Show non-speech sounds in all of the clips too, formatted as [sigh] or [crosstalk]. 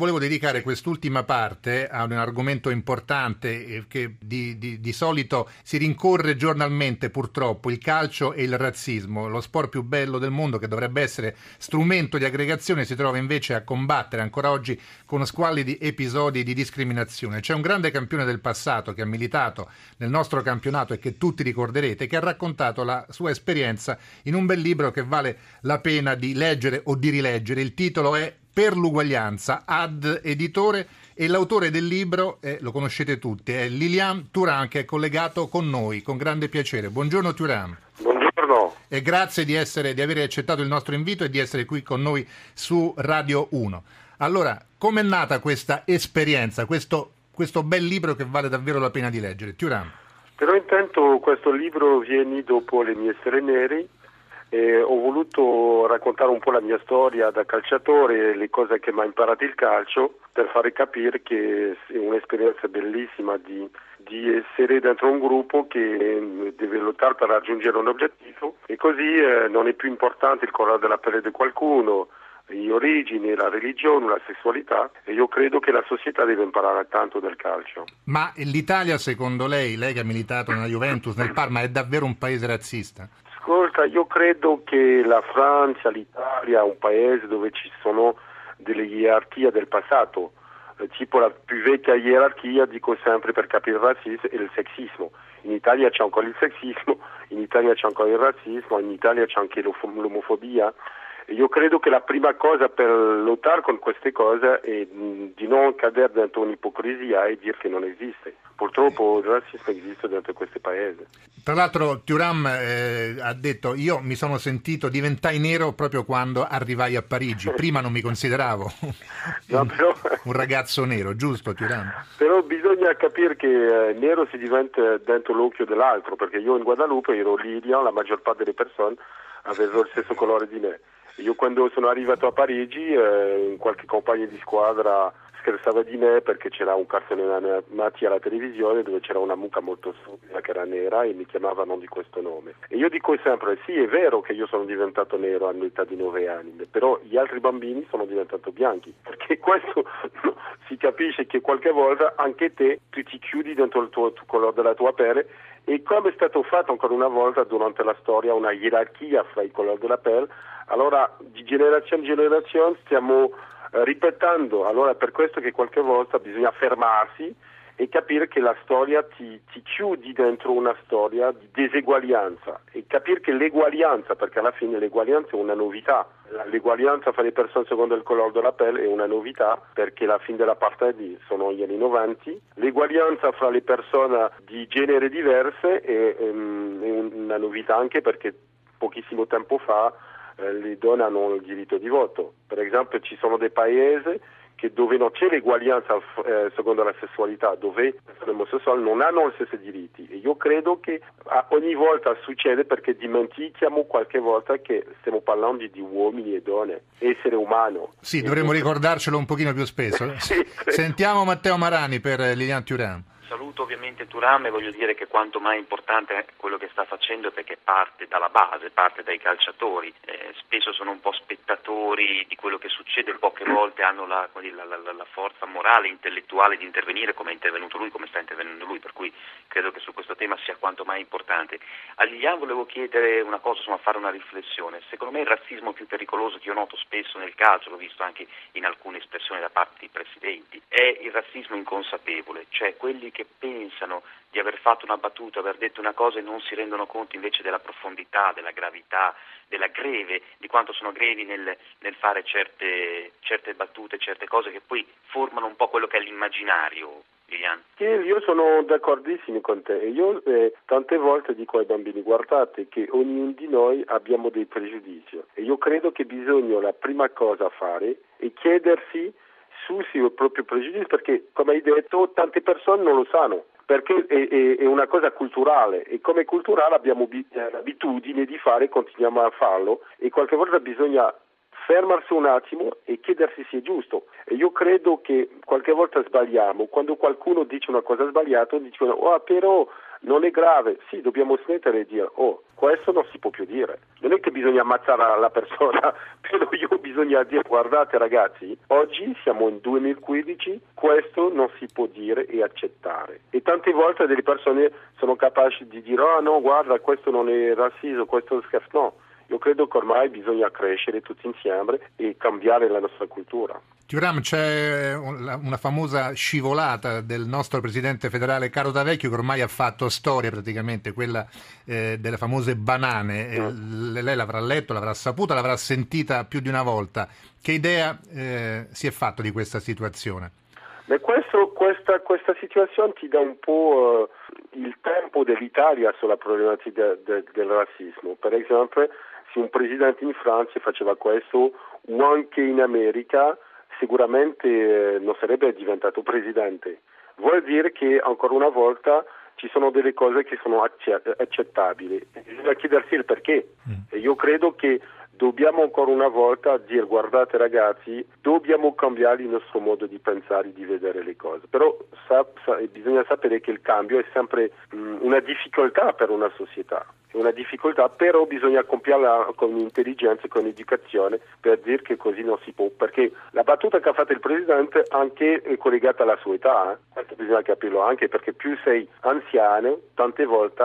Volevo dedicare quest'ultima parte a un argomento importante eh, che di, di, di, solito si rincorre giornalmente purtroppo, il calcio e il razzismo. Lo sport più bello del mondo che dovrebbe essere strumento di aggregazione si trova invece a combattere ancora oggi con squallidi episodi di discriminazione. C'è un grande campione del passato che ha militato nel nostro campionato e che tutti ricorderete, che ha raccontato la sua esperienza in un bel libro che vale la pena di leggere o di rileggere. Il titolo è per l'uguaglianza, ad editore e l'autore del libro, eh, lo conoscete tutti, è Lilian Turan che è collegato con noi, con grande piacere. Buongiorno Turan. Buongiorno. E grazie di, essere, di aver accettato il nostro invito e di essere qui con noi su Radio 1. Allora, com'è nata questa esperienza, questo, questo bel libro che vale davvero la pena di leggere? Turan. Però intanto questo libro viene dopo Le mie sere nere e ho voluto raccontare un po' la mia storia da calciatore, le cose che mi ha imparato il calcio, per fare capire che è un'esperienza bellissima di, di essere dentro un gruppo che deve lottare per raggiungere un obiettivo e così eh, non è più importante il colore della pelle di qualcuno, le origini, la religione, la sessualità e io credo che la società deve imparare tanto del calcio. Ma l'Italia secondo lei, lei che ha militato nella Juventus, nel Parma, è davvero un paese razzista? Ascolta, io credo che la Francia, l'Italia, un paese dove ci sono delle gerarchie del passato, eh, tipo la più vecchia gerarchia, dico sempre per capire il razzismo, è il sexismo. In Italia c'è ancora il sexismo, in Italia c'è ancora il razzismo, in Italia c'è anche l'omofobia. Io credo che la prima cosa per lottare con queste cose è di non cadere dentro un'ipocrisia e dire che non esiste. Purtroppo il razzismo esiste dentro questo paese. Tra l'altro Turam eh, ha detto io mi sono sentito diventai nero proprio quando arrivai a Parigi, [laughs] prima non mi consideravo no, però... un ragazzo nero, giusto Turam? Però bisogna capire che eh, nero si diventa dentro l'occhio dell'altro, perché io in Guadalupe ero lidia, la maggior parte delle persone avevano il stesso colore di me. Io quando sono arrivato a Parigi, eh, qualche compagno di squadra scherzava di me perché c'era un cartone animati alla televisione dove c'era una mucca molto stupida che era nera e mi chiamavano di questo nome. E io dico sempre, sì è vero che io sono diventato nero all'età di nove anni, però gli altri bambini sono diventati bianchi, perché [laughs] questo si capisce che qualche volta anche te tu ti chiudi dentro il tuo, tuo colore della tua pelle e come è stato fatto ancora una volta durante la storia una gerarchia fra i colori della pelle, allora di generazione in generazione stiamo eh, ripetendo, allora è per questo che qualche volta bisogna fermarsi e capire che la storia ti, ti, chiudi dentro una storia di diseguaglianza. E capire che l'eguaglianza, perché alla fine l'eguaglianza è una novità, l'eguaglianza fra le persone secondo il colore della pelle è una novità perché la fine della partita sono gli anni 90, l'eguaglianza fra le persone di genere diverse è, um, è una novità anche perché pochissimo tempo fa eh, le donne hanno il diritto di voto. Per esempio ci sono dei paesi dove non c'è l'eguaglianza eh, secondo la sessualità, dove le persone omosessuali non hanno gli stessi diritti. E io credo che ogni volta succede perché dimentichiamo qualche volta che stiamo parlando di uomini e donne, essere umano. Sì, dovremmo ricordarcelo un pochino più spesso. [laughs] sì, Sentiamo Matteo Marani per Lilian Turan saluto ovviamente Turam e voglio dire che quanto mai importante quello che sta facendo perché parte dalla base, parte dai calciatori, eh, spesso sono un po' spettatori di quello che succede, poche volte hanno la, la, la, la, forza morale, intellettuale di intervenire come è intervenuto lui, come sta intervenendo lui, per cui credo che su questo tema sia quanto mai importante. A Lilian volevo chiedere una cosa, insomma fare una riflessione, secondo me il razzismo più pericoloso che io noto spesso nel calcio, l'ho visto anche in alcune espressioni da parte dei presidenti, è il razzismo inconsapevole, cioè quelli che che pensano di aver fatto una battuta, aver detto una cosa e non si rendono conto invece della profondità, della gravità, della greve, di quanto sono grevi nel, nel fare certe, certe battute, certe cose che poi formano un po' quello che è l'immaginario sì, io sono d'accordissimo con te. Io eh, tante volte dico ai bambini guardate che ognuno di noi abbiamo dei pregiudizi e io credo che bisogna la prima cosa fare è chiedersi sussi il proprio pregiudizio perché, come hai detto, tante persone non lo sanno perché è, è, è, una cosa culturale e come culturale abbiamo eh, l'abitudine di fare e continuiamo a farlo e qualche volta bisogna fermarsi un attimo e chiedersi se è giusto. E io credo che qualche volta sbagliamo, quando qualcuno dice una cosa sbagliata, dicono oh, però non è grave, sì, dobbiamo smettere di dire, oh, questo non si può più dire. Non è che bisogna ammazzare la persona, [laughs] però io bisogna dire, guardate ragazzi, oggi siamo in 2015, questo non si può dire e accettare. E tante volte delle persone sono capaci di dire, oh no, guarda, questo non è razzismo, questo è scherzo, no io credo che ormai bisogna crescere tutti insieme e cambiare la nostra cultura. Tiuram, c'è una famosa scivolata del nostro presidente federale Caro D'Avecchio che ormai ha fatto storia praticamente, quella eh, delle famose banane. Mm. Lei l'avrà letto, l'avrà saputa, l'avrà sentita più di una volta. Che idea eh, si è fatto di questa situazione? Beh, questo, questa, questa, situazione ti dà un po' uh, il tempo dell'Italia sulla problematica de, de, del razzismo. Per esempio, se un presidente in Francia faceva questo o anche in America sicuramente eh, non sarebbe diventato presidente. Vuol dire che ancora una volta ci sono delle cose che sono accettabili. Bisogna chiedersi il perché. Mm. E io credo che dobbiamo ancora una volta dire guardate ragazzi, dobbiamo cambiare il nostro modo di pensare, di vedere le cose. Però sa, sa, bisogna sapere che il cambio è sempre mh, mm, una difficoltà per una società è una difficoltà, però bisogna compierla con intelligenza e con educazione per dire che così non si può, perché la battuta che ha fatto il Presidente anche è collegata alla sua età, eh? bisogna capirlo anche perché più sei anziano, tante volte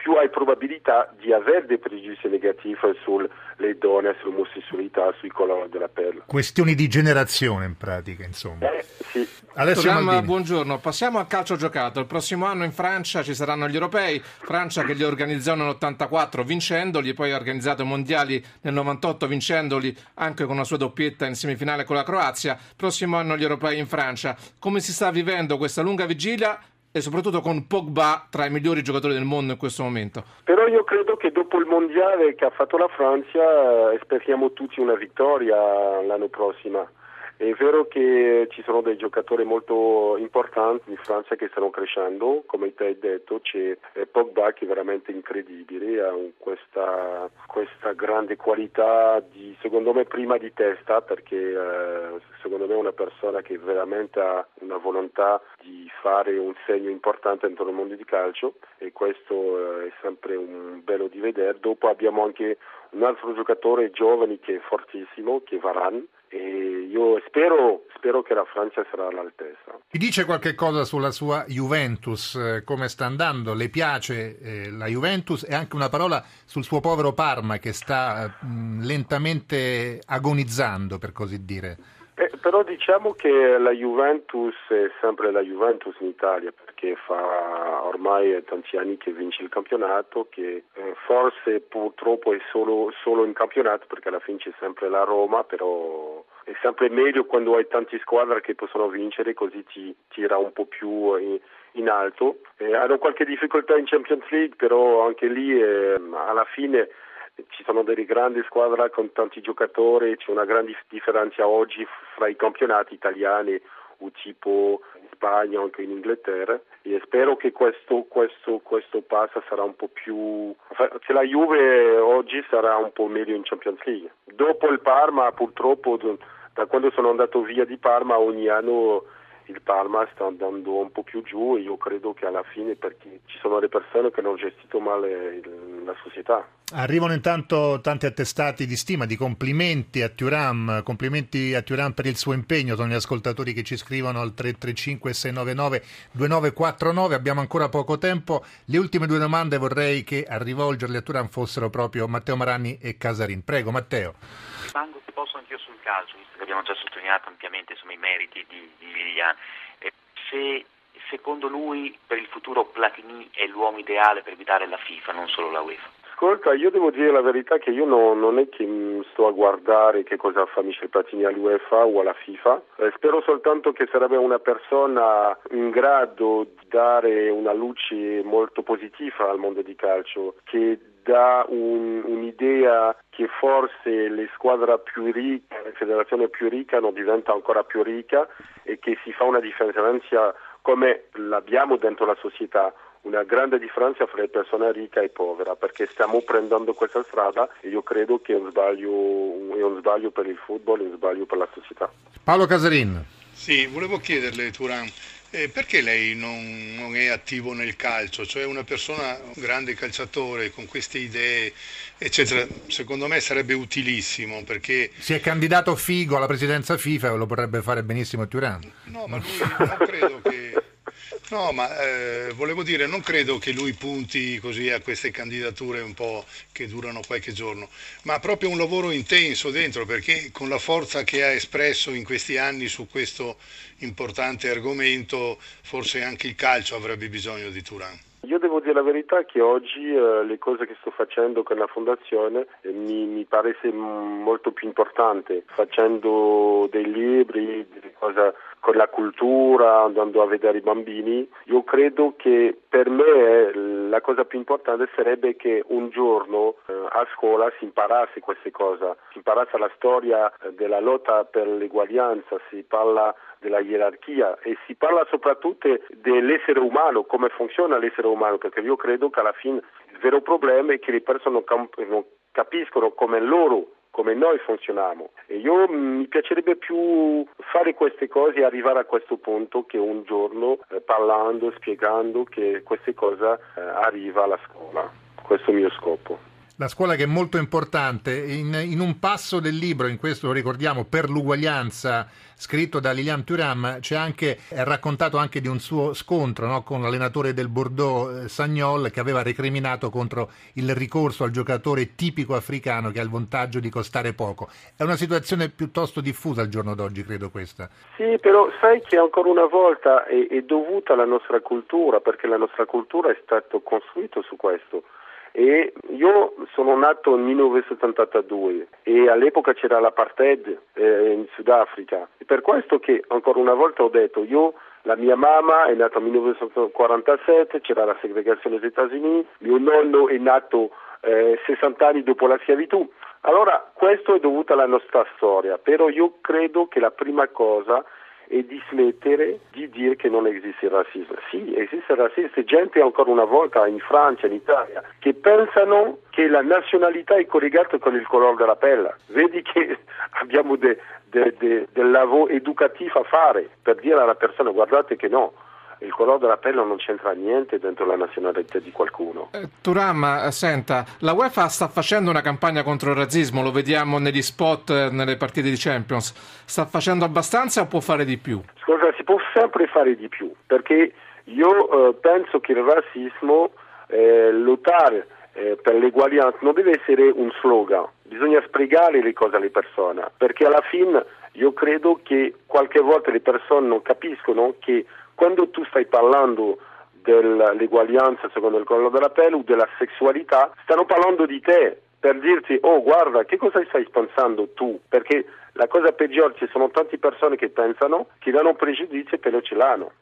più hai probabilità di avere dei pregiudizi negativi sulle donne, sull'omosessualità, sui colori della pelle. Questioni di generazione in pratica, insomma. Eh, sì. Programma, buongiorno, passiamo al calcio giocato. Il prossimo anno in Francia ci saranno gli europei, Francia che li organizzò nell'84 vincendoli, poi ha organizzato i mondiali nel 98 vincendoli anche con una sua doppietta in semifinale con la Croazia. Prossimo anno gli europei in Francia. Come si sta vivendo questa lunga vigilia e soprattutto con Pogba tra i migliori giocatori del mondo in questo momento. Però io credo che dopo il mondiale che ha fatto la Francia eh, speriamo tutti una vittoria l'anno prossimo. È vero che ci sono dei giocatori molto importanti in Francia che stanno crescendo, come ti hai detto c'è Pogba che è veramente incredibile, ha questa, questa grande qualità di, secondo me prima di testa perché eh, secondo me è una persona che veramente ha una volontà di fare un segno importante dentro il mondo di calcio e questo eh, è sempre un bello di vedere. Dopo abbiamo anche un altro giocatore giovane che è fortissimo, che è Varane e io spero, spero, che la Francia sarà all'altezza. Ti dice qualche cosa sulla sua Juventus, eh, come sta andando? Le piace eh, la Juventus e anche una parola sul suo povero Parma che sta eh, lentamente agonizzando, per così dire. Eh, però diciamo che la Juventus è sempre la Juventus in Italia perché fa ormai tanti anni che vince il campionato, che eh, forse purtroppo è solo, solo, in campionato perché alla fine c'è sempre la Roma, però è sempre meglio quando hai tante squadre che possono vincere così ti tira un po' più in, in alto. Eh, hanno qualche difficoltà in Champions League, però anche lì eh, alla fine ci sono delle grandi squadre con tanti giocatori, c'è una grande differenza oggi fra i campionati italiani o tipo in Spagna o anche in Inghilterra. E spero che questo, questo, questo passo sarà un po' più che la Juve oggi sarà un po' meglio in Champions League. Dopo il Parma purtroppo da quando sono andato via di Parma ogni anno il Parma sta andando un po' più giù e io credo che alla fine perché ci sono le persone che hanno gestito male la società. Arrivano intanto tanti attestati di stima, di complimenti a Turam, complimenti a Turam per il suo impegno, sono gli ascoltatori che ci scrivono al 335 699 2949, abbiamo ancora poco tempo, le ultime due domande vorrei che a rivolgerle a Turam fossero proprio Matteo Maranni e Casarin. Prego Matteo. Rimango se posso anch'io sul calcio, visto che abbiamo già sottolineato ampiamente insomma, i meriti di, di Lilian. se secondo lui per il futuro Platini è l'uomo ideale per guidare la FIFA, non solo la UEFA? Ascolta, io devo dire la verità che io no, non è che sto a guardare che cosa fa Michel Platini all'UEFA o alla FIFA, eh, spero soltanto che sarebbe una persona in grado di dare una luce molto positiva al mondo di calcio, che dà un, un'idea che forse le squadre più ricche, la federazione più ricca non diventa ancora più ricca e che si fa una differenza come l'abbiamo dentro la società una grande differenza fra le persone ricche e povere perché stiamo prendendo questa strada e io credo che è un sbaglio, è un sbaglio per il football, è un sbaglio per la società. Paolo Casarin. Sì, volevo chiederle Turan, Eh, perché lei non, non, è attivo nel calcio? Cioè una persona, un grande calciatore con queste idee, eccetera, secondo me sarebbe utilissimo perché... Si è candidato Figo alla presidenza FIFA e lo potrebbe fare benissimo Turan. No, ma lui non credo che... No, ma eh, volevo dire, non credo che lui punti così a queste candidature un po' che durano qualche giorno, ma proprio un lavoro intenso dentro, perché con la forza che ha espresso in questi anni su questo importante argomento, forse anche il calcio avrebbe bisogno di Turan. Io devo dire la verità che oggi eh, le cose che sto facendo con la fondazione eh, mi, mi pare molto più importante, facendo dei libri, cose con la cultura, andando a vedere i bambini. Io credo che per me la cosa più importante sarebbe che un giorno eh, a scuola si imparasse queste cose, si imparasse la storia eh, della lotta per l'eguaglianza, si parla della gerarchia e si parla soprattutto dell'essere umano, come funziona l'essere umano, perché io credo che alla fine il vero problema è che le persone non capiscono come loro come noi funzioniamo e io mi piacerebbe più fare queste cose e arrivare a questo punto che un giorno eh, parlando, spiegando che queste cose eh, arriva alla scuola. Questo è il mio scopo la scuola che è molto importante. In, in, un passo del libro, in questo lo ricordiamo, per l'uguaglianza, scritto da Lilian Thuram, c'è anche, è raccontato anche di un suo scontro no, con l'allenatore del Bordeaux, eh, Sagnol, che aveva recriminato contro il ricorso al giocatore tipico africano che ha il vantaggio di costare poco. È una situazione piuttosto diffusa al giorno d'oggi, credo questa. Sì, però sai che ancora una volta è, è dovuta alla nostra cultura, perché la nostra cultura è stata costruita su questo e io sono nato nel 1972 e all'epoca c'era l'apartheid eh, in Sudafrica. Per questo che ancora una volta ho detto io la mia mamma è nata nel 1947, c'era la segregazione negli Stati Uniti, mio nonno è nato eh, 60 anni dopo la schiavitù. Allora questo è dovuto alla nostra storia, però io credo che la prima cosa e di smettere di dire che non esiste il razzismo. Sì, esiste il razzismo, c'è gente ancora una volta in Francia, in Italia, che pensano che la nazionalità è collegata con il colore della pelle. Vedi che [laughs] abbiamo de, de, de, del lavoro educativo a fare per dire alla persona guardate che no, il colore della pelle non c'entra niente dentro la nazionalità di qualcuno. Eh, Turam, eh, senta, la UEFA sta facendo una campagna contro il razzismo, lo vediamo negli spot, eh, nelle partite di Champions. Sta facendo abbastanza o può fare di più? Scusa, si può sempre fare di più, perché io eh, penso che il razzismo, eh, lottare eh, per l'eguaglianza non deve essere un slogan, bisogna spiegare le cose alle persone, perché alla fine io credo che qualche volta le persone non capiscono che quando tu stai parlando dell'eguaglianza secondo il colore della pelle o della sessualità, stanno parlando di te per dirti oh guarda che cosa stai pensando tu? Perché la cosa peggiore ci sono tante persone che pensano che danno pregiudizi e però ce l'hanno